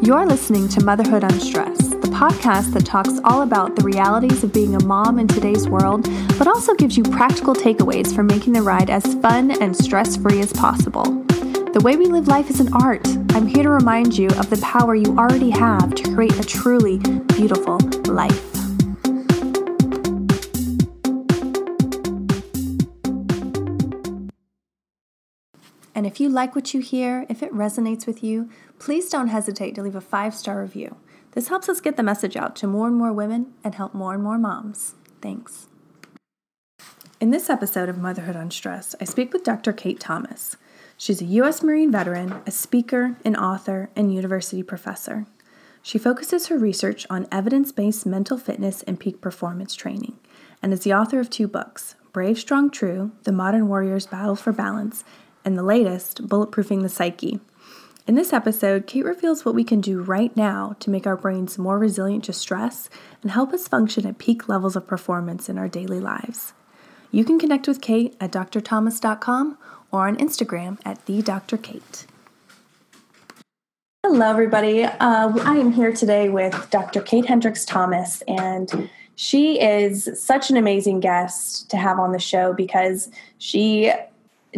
You're listening to Motherhood Unstressed, the podcast that talks all about the realities of being a mom in today's world, but also gives you practical takeaways for making the ride as fun and stress free as possible. The way we live life is an art. I'm here to remind you of the power you already have to create a truly beautiful life. And if you like what you hear, if it resonates with you, please don't hesitate to leave a five star review. This helps us get the message out to more and more women and help more and more moms. Thanks. In this episode of Motherhood Unstressed, I speak with Dr. Kate Thomas. She's a U.S. Marine veteran, a speaker, an author, and university professor. She focuses her research on evidence based mental fitness and peak performance training, and is the author of two books Brave, Strong, True The Modern Warrior's Battle for Balance and the latest, Bulletproofing the Psyche. In this episode, Kate reveals what we can do right now to make our brains more resilient to stress and help us function at peak levels of performance in our daily lives. You can connect with Kate at drthomas.com or on Instagram at thedrkate. Hello, everybody. Uh, I am here today with Dr. Kate Hendricks Thomas, and she is such an amazing guest to have on the show because she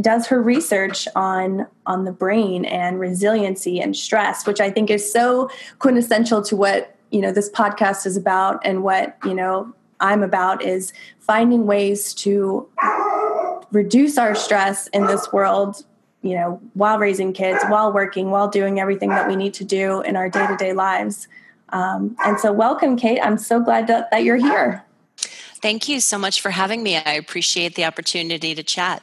does her research on on the brain and resiliency and stress which i think is so quintessential to what you know this podcast is about and what you know i'm about is finding ways to reduce our stress in this world you know while raising kids while working while doing everything that we need to do in our day-to-day lives. Um, and so welcome kate. I'm so glad that, that you're here. Thank you so much for having me. I appreciate the opportunity to chat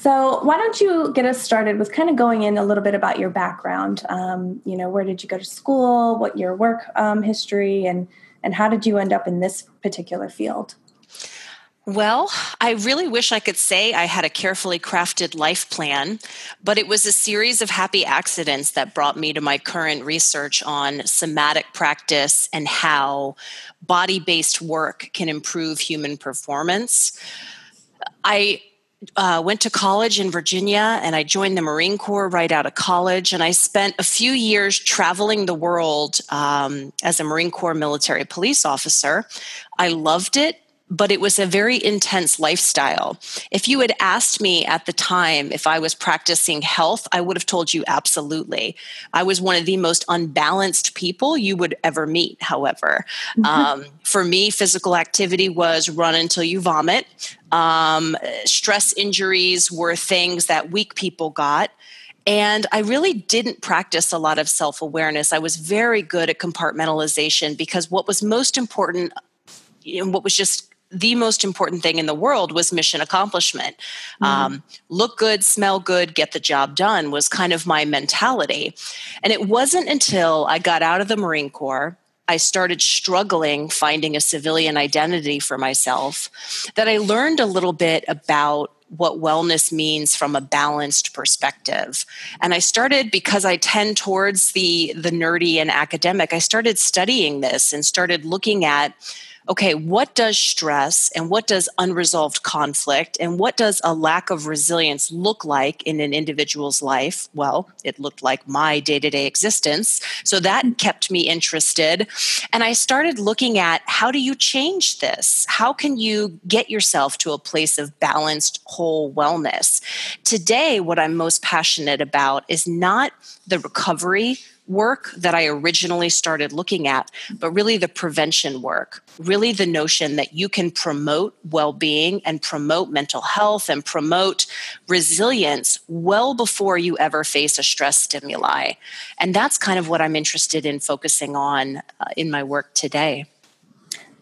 so, why don't you get us started with kind of going in a little bit about your background? Um, you know, where did you go to school? What your work um, history, and and how did you end up in this particular field? Well, I really wish I could say I had a carefully crafted life plan, but it was a series of happy accidents that brought me to my current research on somatic practice and how body based work can improve human performance. I uh, went to college in Virginia and I joined the Marine Corps right out of college. And I spent a few years traveling the world um, as a Marine Corps military police officer. I loved it but it was a very intense lifestyle. If you had asked me at the time if I was practicing health, I would have told you absolutely. I was one of the most unbalanced people you would ever meet, however. Mm-hmm. Um, for me, physical activity was run until you vomit. Um, stress injuries were things that weak people got. And I really didn't practice a lot of self awareness. I was very good at compartmentalization because what was most important and what was just the most important thing in the world was mission accomplishment. Mm-hmm. Um, look good, smell good, get the job done was kind of my mentality. And it wasn't until I got out of the Marine Corps. I started struggling finding a civilian identity for myself that I learned a little bit about what wellness means from a balanced perspective and i started because i tend towards the the nerdy and academic i started studying this and started looking at okay, what does stress and what does unresolved conflict and what does a lack of resilience look like in an individual's life? Well, it looked like my day to day existence. So that mm-hmm. kept me interested. And I started looking at how do you change this? How can you get yourself to a place of balanced, whole wellness? Today, what I'm most passionate about is not the recovery work that I originally started looking at, but really the prevention work, really the notion that you can promote well being and promote mental health and promote resilience well before you ever face a stress stimuli. And that's kind of what I'm interested in focusing on uh, in my work today.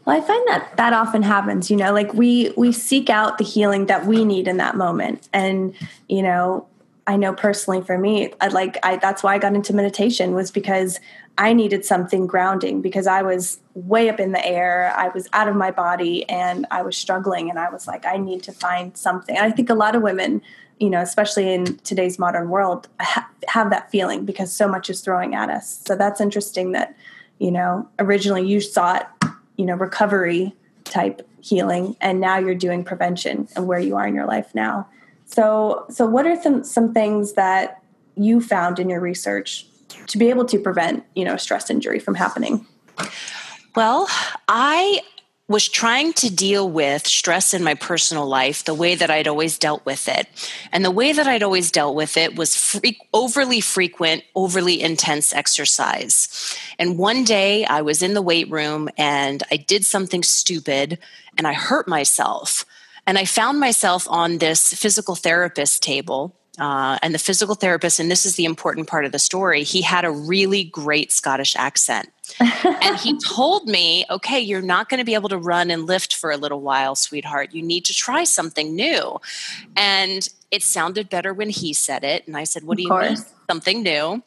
Well, I find that that often happens, you know, like we we seek out the healing that we need in that moment. And, you know, I know personally for me, I like I that's why I got into meditation was because I needed something grounding because I was way up in the air. I was out of my body and I was struggling and I was like I need to find something. And I think a lot of women, you know, especially in today's modern world, ha- have that feeling because so much is throwing at us. So that's interesting that, you know, originally you sought, you know, recovery type healing and now you're doing prevention and where you are in your life now. So, so what are some some things that you found in your research to be able to prevent, you know, stress injury from happening? Well, I was trying to deal with stress in my personal life the way that I'd always dealt with it. And the way that I'd always dealt with it was overly frequent, overly intense exercise. And one day I was in the weight room and I did something stupid and I hurt myself. And I found myself on this physical therapist table uh, and the physical therapist, and this is the important part of the story, he had a really great Scottish accent. and he told me, okay, you're not going to be able to run and lift for a little while, sweetheart. You need to try something new. And it sounded better when he said it. And I said, what do you mean? Something new.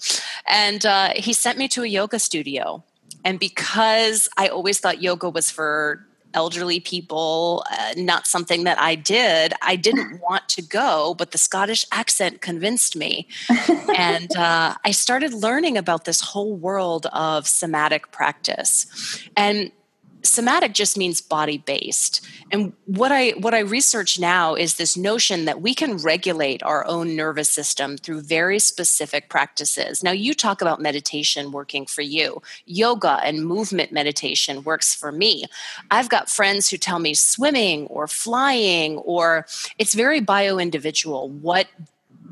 And uh, he sent me to a yoga studio. And because I always thought yoga was for elderly people, uh, not something that I did. I didn't want to go, but the Scottish accent convinced me. and uh, I started learning about this whole world of somatic practice. And somatic just means body based and what i what i research now is this notion that we can regulate our own nervous system through very specific practices. Now you talk about meditation working for you. Yoga and movement meditation works for me. I've got friends who tell me swimming or flying or it's very bio individual what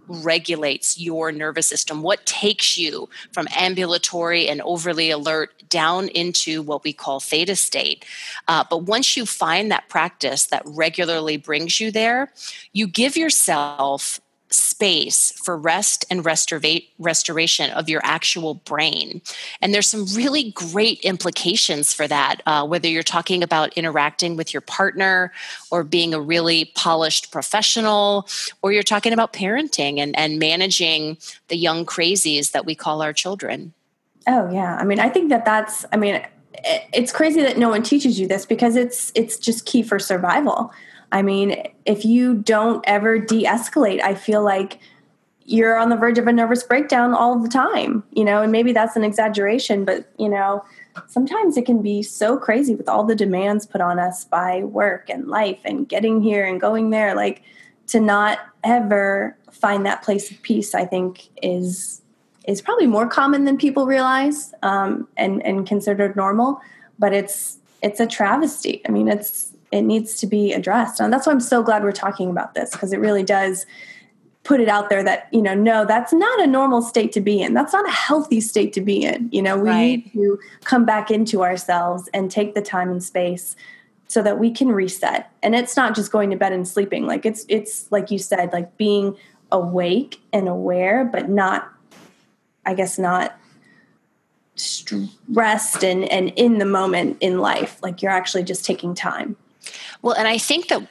regulates your nervous system, what takes you from ambulatory and overly alert down into what we call theta state. Uh, but once you find that practice that regularly brings you there, you give yourself space for rest and restora- restoration of your actual brain. And there's some really great implications for that, uh, whether you're talking about interacting with your partner or being a really polished professional, or you're talking about parenting and, and managing the young crazies that we call our children. Oh, yeah. I mean, I think that that's, I mean, it's crazy that no one teaches you this because it's it's just key for survival I mean, if you don't ever de escalate, I feel like you're on the verge of a nervous breakdown all the time, you know, and maybe that's an exaggeration, but, you know, sometimes it can be so crazy with all the demands put on us by work and life and getting here and going there. Like to not ever find that place of peace, I think is is probably more common than people realize um, and and considered normal. But it's it's a travesty. I mean, it's it needs to be addressed. And that's why I'm so glad we're talking about this because it really does put it out there that, you know, no, that's not a normal state to be in. That's not a healthy state to be in. You know, we right. need to come back into ourselves and take the time and space so that we can reset. And it's not just going to bed and sleeping. Like it's it's like you said, like being awake and aware, but not I guess not stressed and and in the moment in life. Like you're actually just taking time. Well, and I think that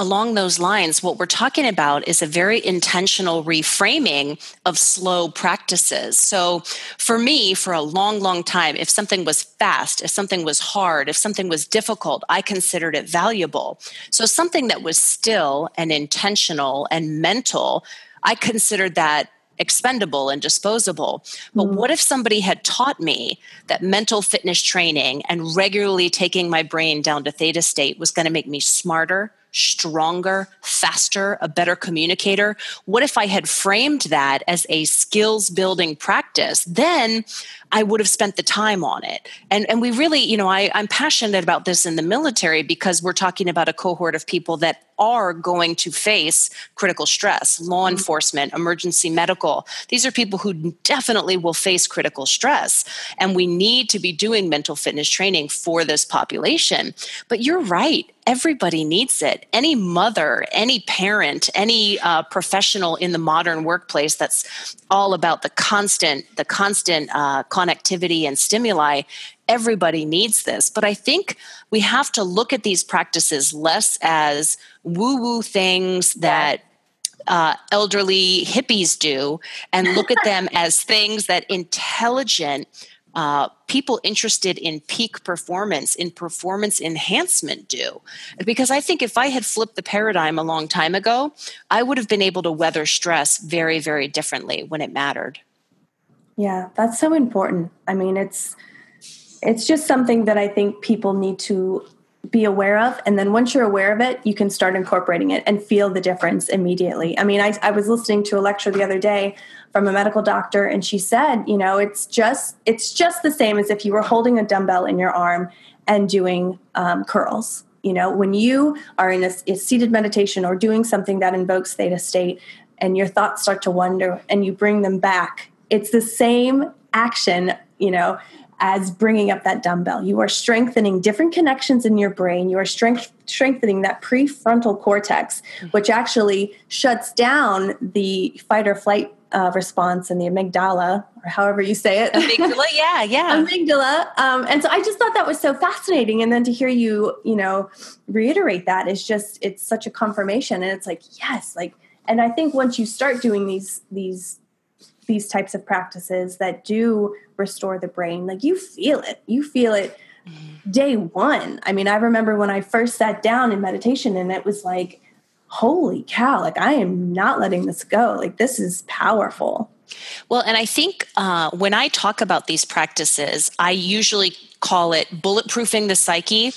along those lines, what we're talking about is a very intentional reframing of slow practices. So, for me, for a long, long time, if something was fast, if something was hard, if something was difficult, I considered it valuable. So, something that was still and intentional and mental, I considered that expendable and disposable. But mm. what if somebody had taught me that mental fitness training and regularly taking my brain down to theta state was going to make me smarter, stronger, faster, a better communicator? What if I had framed that as a skills building practice? Then I would have spent the time on it. And, and we really, you know, I, I'm passionate about this in the military because we're talking about a cohort of people that are going to face critical stress, law mm-hmm. enforcement, emergency medical. These are people who definitely will face critical stress. And we need to be doing mental fitness training for this population. But you're right everybody needs it. Any mother, any parent, any uh, professional in the modern workplace that's all about the constant, the constant uh, connectivity and stimuli. Everybody needs this, but I think we have to look at these practices less as woo-woo things that uh, elderly hippies do, and look at them as things that intelligent uh, people interested in peak performance, in performance enhancement do. Because I think if I had flipped the paradigm a long time ago, I would have been able to weather stress very, very differently when it mattered. Yeah, that's so important. I mean, it's it's just something that I think people need to be aware of and then once you're aware of it you can start incorporating it and feel the difference immediately i mean I, I, was listening to a lecture the other day from a medical doctor and she said you know it's just it's just the same as if you were holding a dumbbell in your arm and doing um, curls you know when you are in a, a seated meditation or doing something that invokes theta state and your thoughts start to wander and you bring them back it's the same action you know as bringing up that dumbbell. You are strengthening different connections in your brain. You are strength, strengthening that prefrontal cortex, mm-hmm. which actually shuts down the fight or flight uh, response in the amygdala, or however you say it. Amygdala, yeah, yeah. amygdala. Um, and so I just thought that was so fascinating. And then to hear you, you know, reiterate that is just, it's such a confirmation. And it's like, yes, like, and I think once you start doing these, these, these types of practices that do restore the brain. Like you feel it. You feel it mm-hmm. day one. I mean i remember when i first sat down in meditation and it was like holy cow like i am not letting this go. Like this is powerful. Well, and I think uh, when I talk about these practices, I usually call it bulletproofing the psyche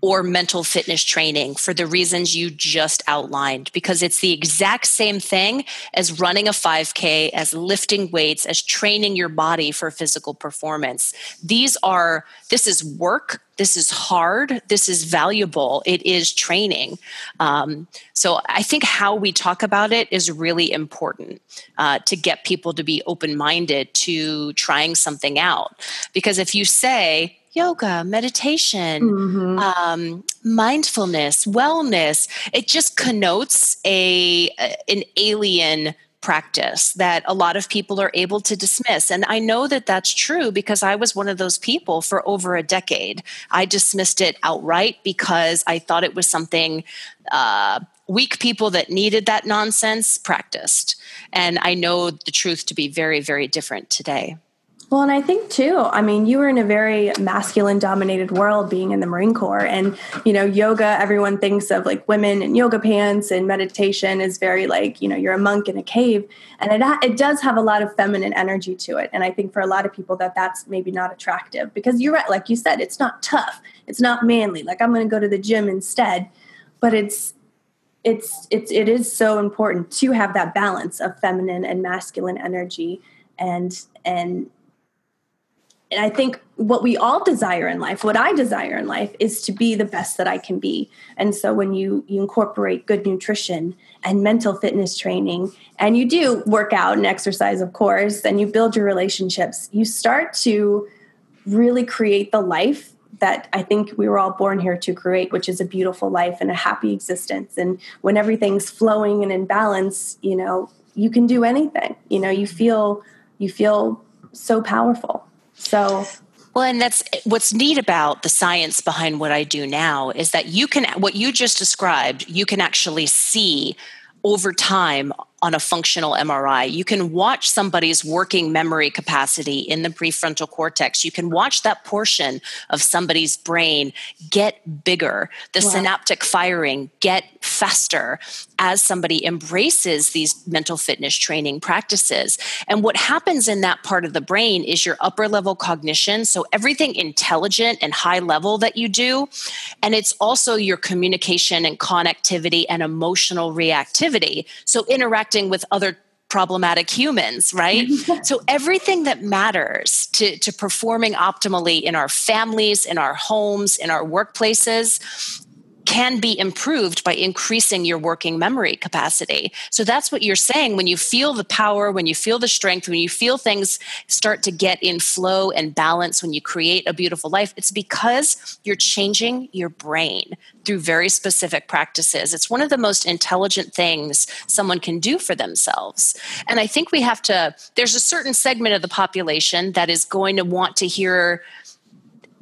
or mental fitness training for the reasons you just outlined because it's the exact same thing as running a 5k as lifting weights as training your body for physical performance. These are this is work this is hard this is valuable it is training. Um, so i think how we talk about it is really important uh, to get people to be open-minded to trying something out. Because if you say yoga, meditation, mm-hmm. um, mindfulness, wellness. It just connotes a an alien practice that a lot of people are able to dismiss. And I know that that's true because I was one of those people for over a decade. I dismissed it outright because I thought it was something uh, weak people that needed that nonsense practiced. And I know the truth to be very, very different today. Well, and I think too, I mean, you were in a very masculine dominated world being in the Marine Corps. And, you know, yoga, everyone thinks of like women in yoga pants and meditation is very like, you know, you're a monk in a cave. And it, it does have a lot of feminine energy to it. And I think for a lot of people that that's maybe not attractive because you're right, like you said, it's not tough, it's not manly. Like I'm going to go to the gym instead. But it's, it's, it's, it is so important to have that balance of feminine and masculine energy and, and, and I think what we all desire in life, what I desire in life, is to be the best that I can be. And so when you you incorporate good nutrition and mental fitness training, and you do work out and exercise, of course, and you build your relationships, you start to really create the life that I think we were all born here to create, which is a beautiful life and a happy existence. And when everything's flowing and in balance, you know, you can do anything. You know, you feel you feel so powerful. So well, and that's what's neat about the science behind what I do now is that you can, what you just described, you can actually see over time on a functional MRI. You can watch somebody's working memory capacity in the prefrontal cortex. You can watch that portion of somebody's brain get bigger, the wow. synaptic firing get faster as somebody embraces these mental fitness training practices. And what happens in that part of the brain is your upper level cognition. So everything intelligent and high level that you do. And it's also your communication and connectivity and emotional reactivity. So interact interacting with other problematic humans, right? so everything that matters to, to performing optimally in our families, in our homes, in our workplaces can be improved by increasing your working memory capacity. So that's what you're saying when you feel the power, when you feel the strength, when you feel things start to get in flow and balance, when you create a beautiful life, it's because you're changing your brain through very specific practices. It's one of the most intelligent things someone can do for themselves. And I think we have to, there's a certain segment of the population that is going to want to hear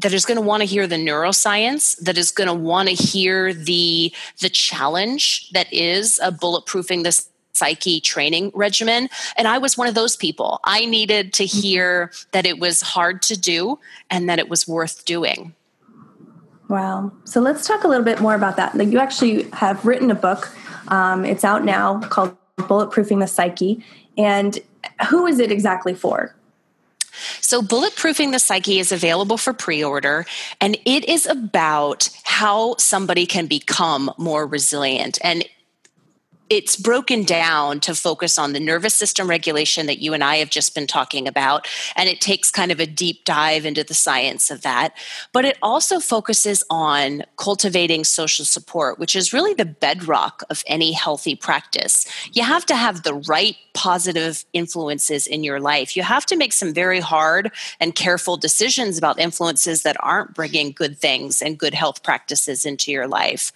that is going to want to hear the neuroscience that is going to want to hear the the challenge that is a bulletproofing this psyche training regimen. And i was one of those people. I needed to mm-hmm. hear that it was hard to do and that it was worth doing. Wow. So let's talk a little bit more about that. Like you actually have written a book um, it's out now called bulletproofing the psyche. And who is it exactly for So, Bulletproofing the Psyche is available for pre order, and it is about how somebody can become more resilient. And it's broken down to focus on the nervous system regulation that you and I have just been talking about. And it takes kind of a deep dive into the science of that. But it also focuses on cultivating social support, which is really the bedrock of any healthy practice. You have to have the right positive influences in your life. You have to make some very hard and careful decisions about influences that aren't bringing good things and good health practices into your life.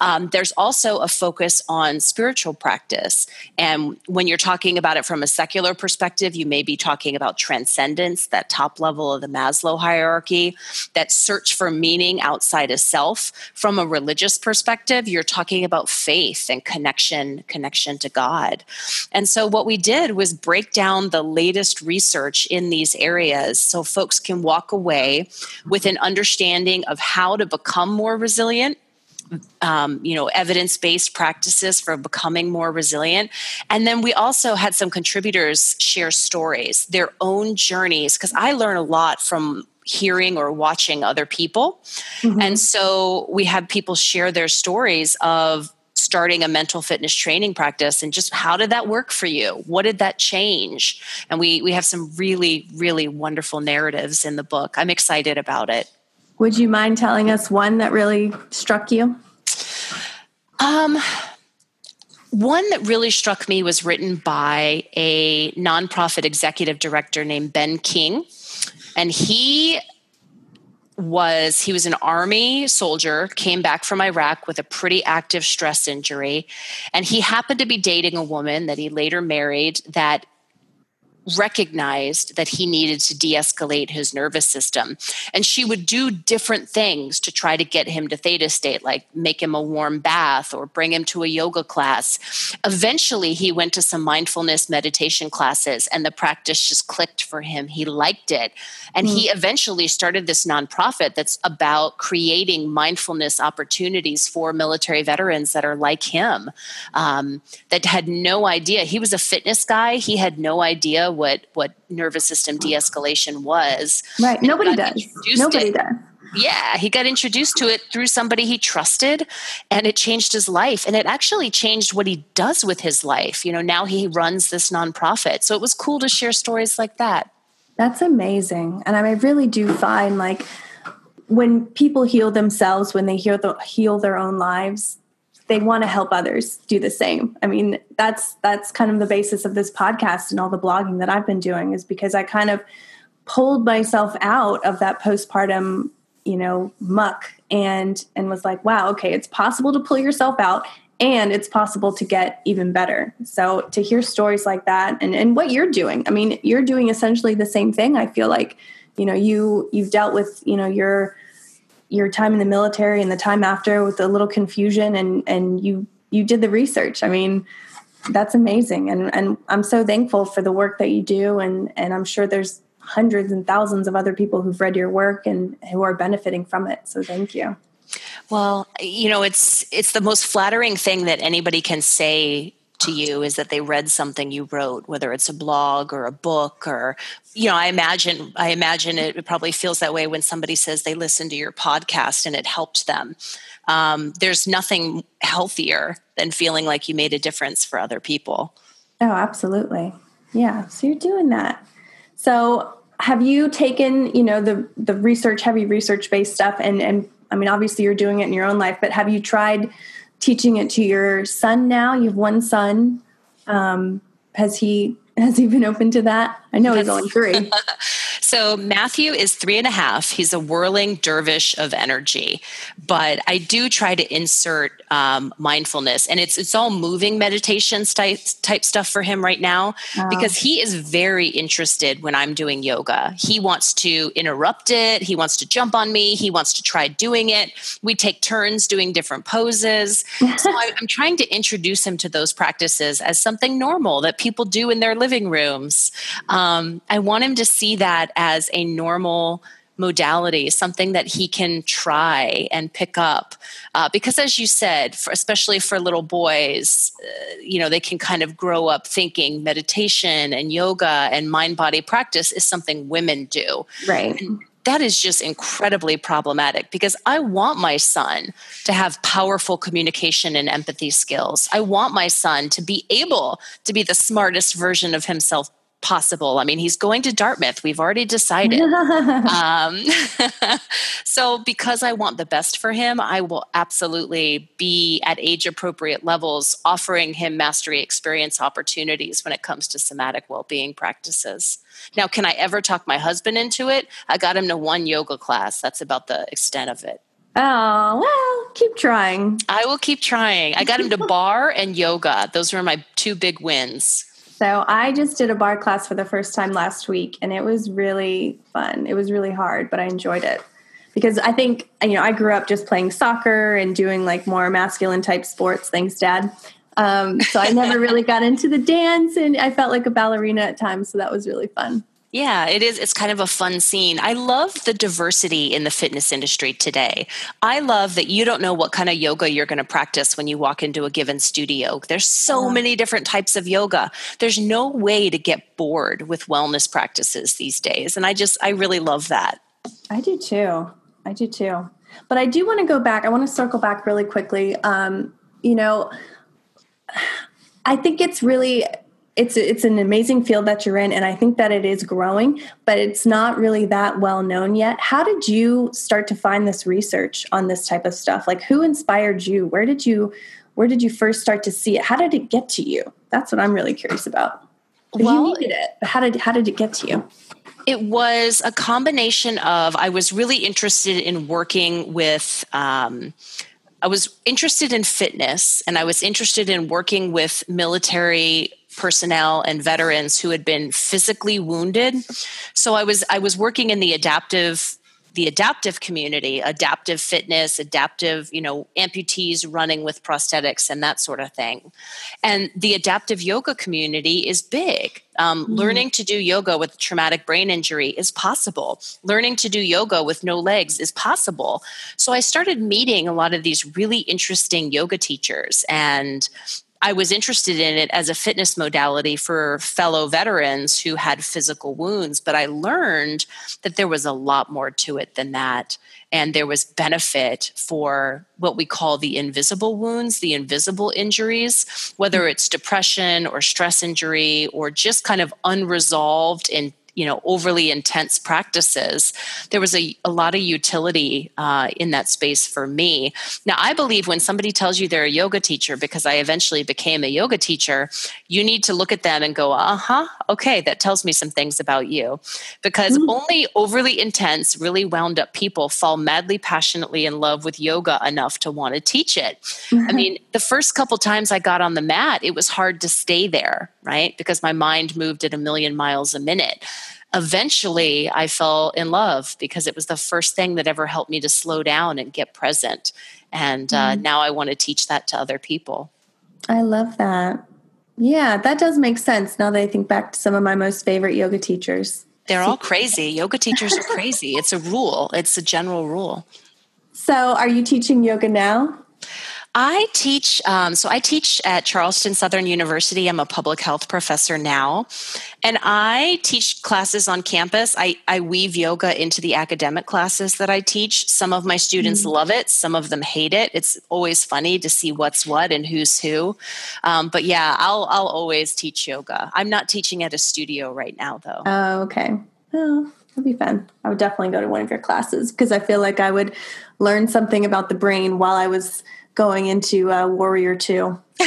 Um, there's also a focus on spiritual practice. And when you're talking about it from a secular perspective, you may be talking about transcendence, that top level of the Maslow hierarchy, that search for meaning outside of self. From a religious perspective, you're talking about faith and connection, connection to God. And so what we did was break down the latest research in these areas so folks can walk away with an understanding of how to become more resilient um, you know evidence-based practices for becoming more resilient. And then we also had some contributors share stories their own journeys because i learn a lot from hearing or watching other people. Mm-hmm. and so we had people share their stories of starting a mental fitness training practice and just how did that work for you? What did that change? And we we have some really really wonderful narratives in the book. I'm excited about it would you mind telling us one that really struck you um one that really struck me was written by a nonprofit executive director named Ben King. And he was he was an army soldier came back from iraq with a pretty active stress injury and he happened to be dating a woman that he later married that recognized that he needed to de escalate his nervous system. And she would do different things to try to get him to theta state, like make him a warm bath or bring him to a yoga class. Eventually, he went to some mindfulness meditation classes, and the practice just clicked for him. He liked it. And mm-hmm. he mm. eventually started this nonprofit that's about creating mindfulness opportunities for military veterans that are like him, um, that had no idea. He was a fitness guy, he had no idea what what nervous system de-escalation was. Right. Nobody does. Nobody it. does. Yeah, he got introduced to it through somebody he trusted and it changed his life and it actually changed what he does with his life. You know, now he runs this nonprofit. So it was cool to share stories like that. That's amazing. And I really do find like when people heal themselves, when they heal, the, heal their own lives, they want to help others do the same. I mean, that's that's kind of the basis of this podcast and all the blogging that I've been doing is because I kind of pulled myself out of that postpartum, you know, muck and and was like, wow, okay, it's possible to pull yourself out and it's possible to get even better. So to hear stories like that and and what you're doing. I mean, you're doing essentially the same thing. I feel like, you know, you you've dealt with, you know, your your time in the military and the time after with a little confusion and and you you did the research. I mean that's amazing. And and i'm so thankful for the work that you do. And and i'm sure there's hundreds and thousands of other people who've read your work and who are benefiting from it. So thank you. Well you know it's it's the most flattering thing that anybody can say to you is that they read something you wrote whether it's a blog or a book or you know i imagine i imagine it, probably feels that way when somebody says they listened to your podcast and it helped them. Um, there's nothing healthier than feeling like you made a difference for other people. Oh absolutely. Yeah so you're doing that. So have you taken you know the the research heavy research based stuff and and i mean obviously you're doing it in your own life but have you tried teaching it to your son now. You have one son. Um, has he has he been open to that? I know he's only three. so Matthew is three and a half. He's a whirling dervish of energy, but I do try to insert um, mindfulness, and it's it's all moving meditation type type stuff for him right now wow. because he is very interested when I'm doing yoga. He wants to interrupt it. He wants to jump on me. He wants to try doing it. We take turns doing different poses. so I, I'm trying to introduce him to those practices as something normal that people do in their living rooms. Um, I want him to see that as a normal modality, something that he can try and pick up. Uh, because, as you said, for, especially for little boys, uh, you know, they can kind of grow up thinking meditation and yoga and mind body practice is something women do. Right. And that is just incredibly problematic because I want my son to have powerful communication and empathy skills. I want my son to be able to be the smartest version of himself possible. I mean, he's going to Dartmouth. We've already decided. um, so, because I want the best for him, I will absolutely be at age appropriate levels offering him mastery experience opportunities when it comes to somatic well being practices. Now, can I ever talk my husband into it? I got him to one yoga class. That's about the extent of it. Oh, well, keep trying. I will keep trying. I got him to barre and yoga. Those were my two big wins. So I just did a barre class for the first time last week and it was really fun. It was really hard, but I enjoyed it. Because I think, you know, I grew up just playing soccer and doing like more masculine type sports. Thanks, Dad. Um, so I never really got into the dance and I felt like a ballerina at times. So that was really fun. Yeah, it is. It's kind of a fun scene. I love the diversity in the fitness industry today. I love that you don't know what kind of yoga you're going to practice when you walk into a given studio. There's so many different types of yoga. There's no way to get bored with wellness practices these days. And I just, I really love that. I do too. I do too. But I do want to go back. I want to circle back really quickly. Um, you know, I think it's really it's it's an amazing field that you're in and i think that it is growing but it's not really that well known yet. How did you start to find this research on this type of stuff? Like who inspired you? Where did you where did you first start to see it? How did it get to you? That's what i'm really curious about. Well, you needed it how did how did it get to you? It was a combination of i was really interested in working with um, I was interested in fitness and I was interested in working with military personnel and veterans who had been physically wounded. So I was I was working in the adaptive the adaptive community, adaptive fitness, adaptive, you know, amputees running with prosthetics and that sort of thing. And the adaptive yoga community is big. Um, mm-hmm. Learning to do yoga with traumatic brain injury is possible. Learning to do yoga with no legs is possible. So I started meeting a lot of these really interesting yoga teachers and I was interested in it as a fitness modality for fellow veterans who had physical wounds, but I learned that there was a lot more to it than that. And there was benefit for what we call the invisible wounds, the invisible injuries, whether it's depression or stress injury or just kind of unresolved and you know overly intense practices there was a, a lot of utility uh, in that space for me now i believe when somebody tells you they're a yoga teacher because i eventually became a yoga teacher you need to look at them and go uh-huh okay that tells me some things about you because mm-hmm. only overly intense really wound up people fall madly passionately in love with yoga enough to want to teach it mm-hmm. i mean the first couple times i got on the mat it was hard to stay there right because my mind moved at a million miles a minute eventually I fell in love because it was the first thing that ever helped me to slow down and get present. And uh, mm. now I want to teach that to other people. I love that. Yeah, that does make sense now that I think back to some of my most favorite yoga teachers. They're all crazy. yoga teachers are crazy. It's a rule, it's a general rule. So, are you teaching yoga now? I teach, um, so I teach at Charleston Southern University. I'm a public health professor now. And I teach classes on campus. I, I weave yoga into the academic classes that I teach. Some of my students mm-hmm. love it, some of them hate it. It's always funny to see what's what and who's who. Um, but yeah, I'll, I'll always teach yoga. I'm not teaching at a studio right now, though. Oh, okay. Well, that'd be fun. I would definitely go to one of your classes because I feel like I would learn something about the brain while I was going into uh, Warrior Two.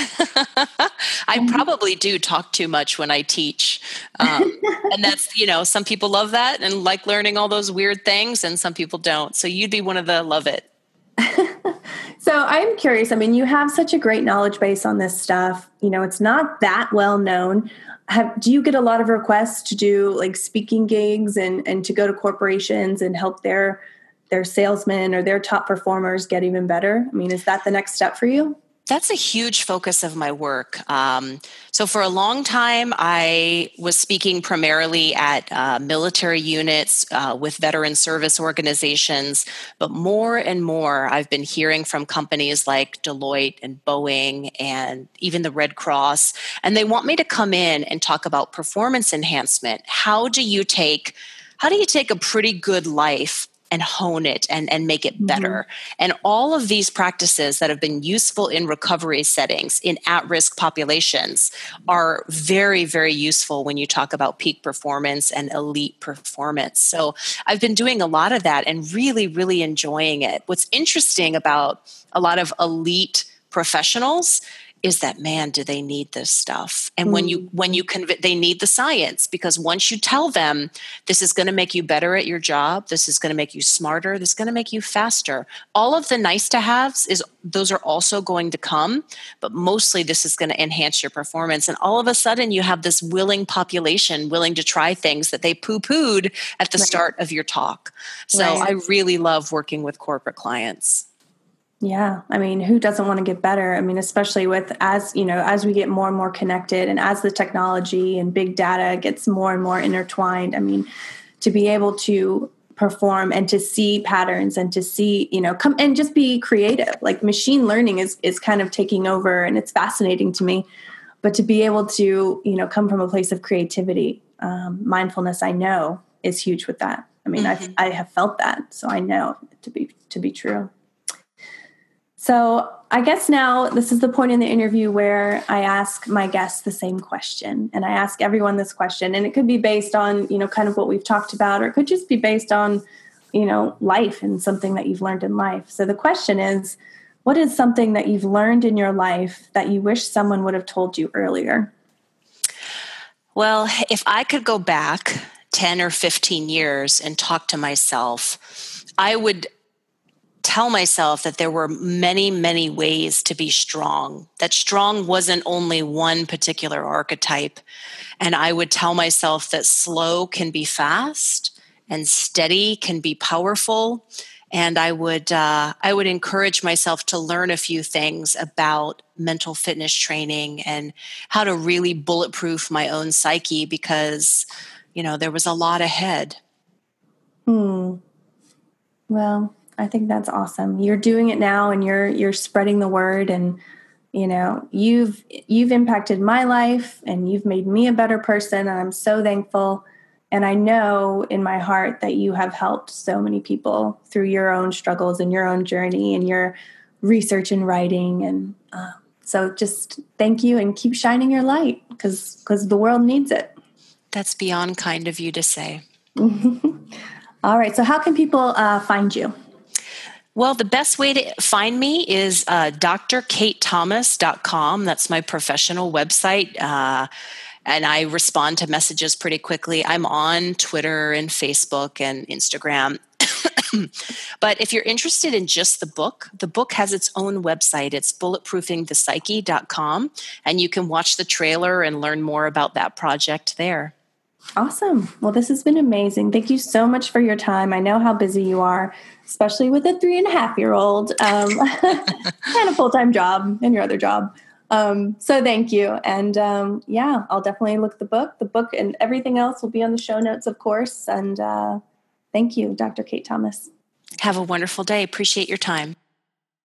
I probably do talk too much when I teach. Um, and that's, you know, some people love that and like learning all those weird things, and some people don't. So you'd be one of the love it. so I'm curious. I mean, you have such a great knowledge base on this stuff. You know, it's not that well known. Have, do you get a lot of requests to do like speaking gigs and, and to go to corporations and help their their salesmen or their top performers get even better? I mean, is that the next step for you? That's a huge focus of my work. Um, so, for a long time, I was speaking primarily at uh, military units uh, with veteran service organizations, but more and more, I've been hearing from companies like Deloitte and Boeing and even the Red Cross, and they want me to come in and talk about performance enhancement. How do you take how do you take a pretty good life and hone it and, and make it mm-hmm. better. Mm-hmm. And all of these practices that have been useful in recovery settings in at risk populations are very, very useful when you talk about peak performance and elite performance. So I've been doing a lot of that and really, really enjoying it. What's interesting about a lot of elite professionals is that man do they need this stuff and mm. when you when you conv- they need the science because once you tell them this is going to make you better at your job this is going to make you smarter this is going to make you faster all of the nice to haves is those are also going to come but mostly this is going to enhance your performance and all of a sudden you have this willing population willing to try things that they poo-pooed at the right. start of your talk so right. i really love working with corporate clients yeah, I mean, who doesn't want to get better? I mean, especially with as you know, as we get more and more connected, and as the technology and big data gets more and more intertwined. I mean, to be able to perform and to see patterns and to see you know come and just be creative like machine learning is is kind of taking over and it's fascinating to me but to be able to you know come from a place of creativity um, mindfulness i know is huge with that i mean mm-hmm. i i have felt that so i know to be to be true so I guess now this is the point in the interview where I ask my guests the same question. And I ask everyone this question. And it could be based on, you know, kind of what we've talked about, or it could just be based on, you know, life and something that you've learned in life. So the question is, what is something that you've learned in your life that you wish someone would have told you earlier? Well, if I could go back 10 or 15 years and talk to myself, I would tell myself that there were many, many ways to be strong, that strong wasn't only one particular archetype. And I would tell myself that slow can be fast and steady can be powerful. And I would, uh, I would encourage myself to learn a few things about mental fitness training and how to really bulletproof my own psyche because, you know, there was a lot ahead. Hmm. Well, I think that's awesome. You're doing it now and you're you're spreading the word and you know, you've you've impacted my life and you've made me a better person and I'm so thankful and I know in my heart that you have helped so many people through your own struggles and your own journey and your research and writing and uh, so just thank you and keep shining your light because because the world needs it. That's beyond kind of you to say. All right. So how can people uh, find you? Well, the best way to find me is uh, drkatethomas.com. That's my professional website. Uh, and I respond to messages pretty quickly. I'm on Twitter and Facebook and Instagram. but if you're interested in just the book, the book has its own website. It's bulletproofingthepsyche.com, and you can watch the trailer and learn more about that project there. Awesome. Well, this has been amazing. Thank you so much for your time. I know how busy you are, especially with a three and a half year old um, and a full time job and your other job. Um, so thank you. And um, yeah, I'll definitely look the book. The book and everything else will be on the show notes, of course. And uh, thank you, Dr. Kate Thomas. Have a wonderful day. Appreciate your time.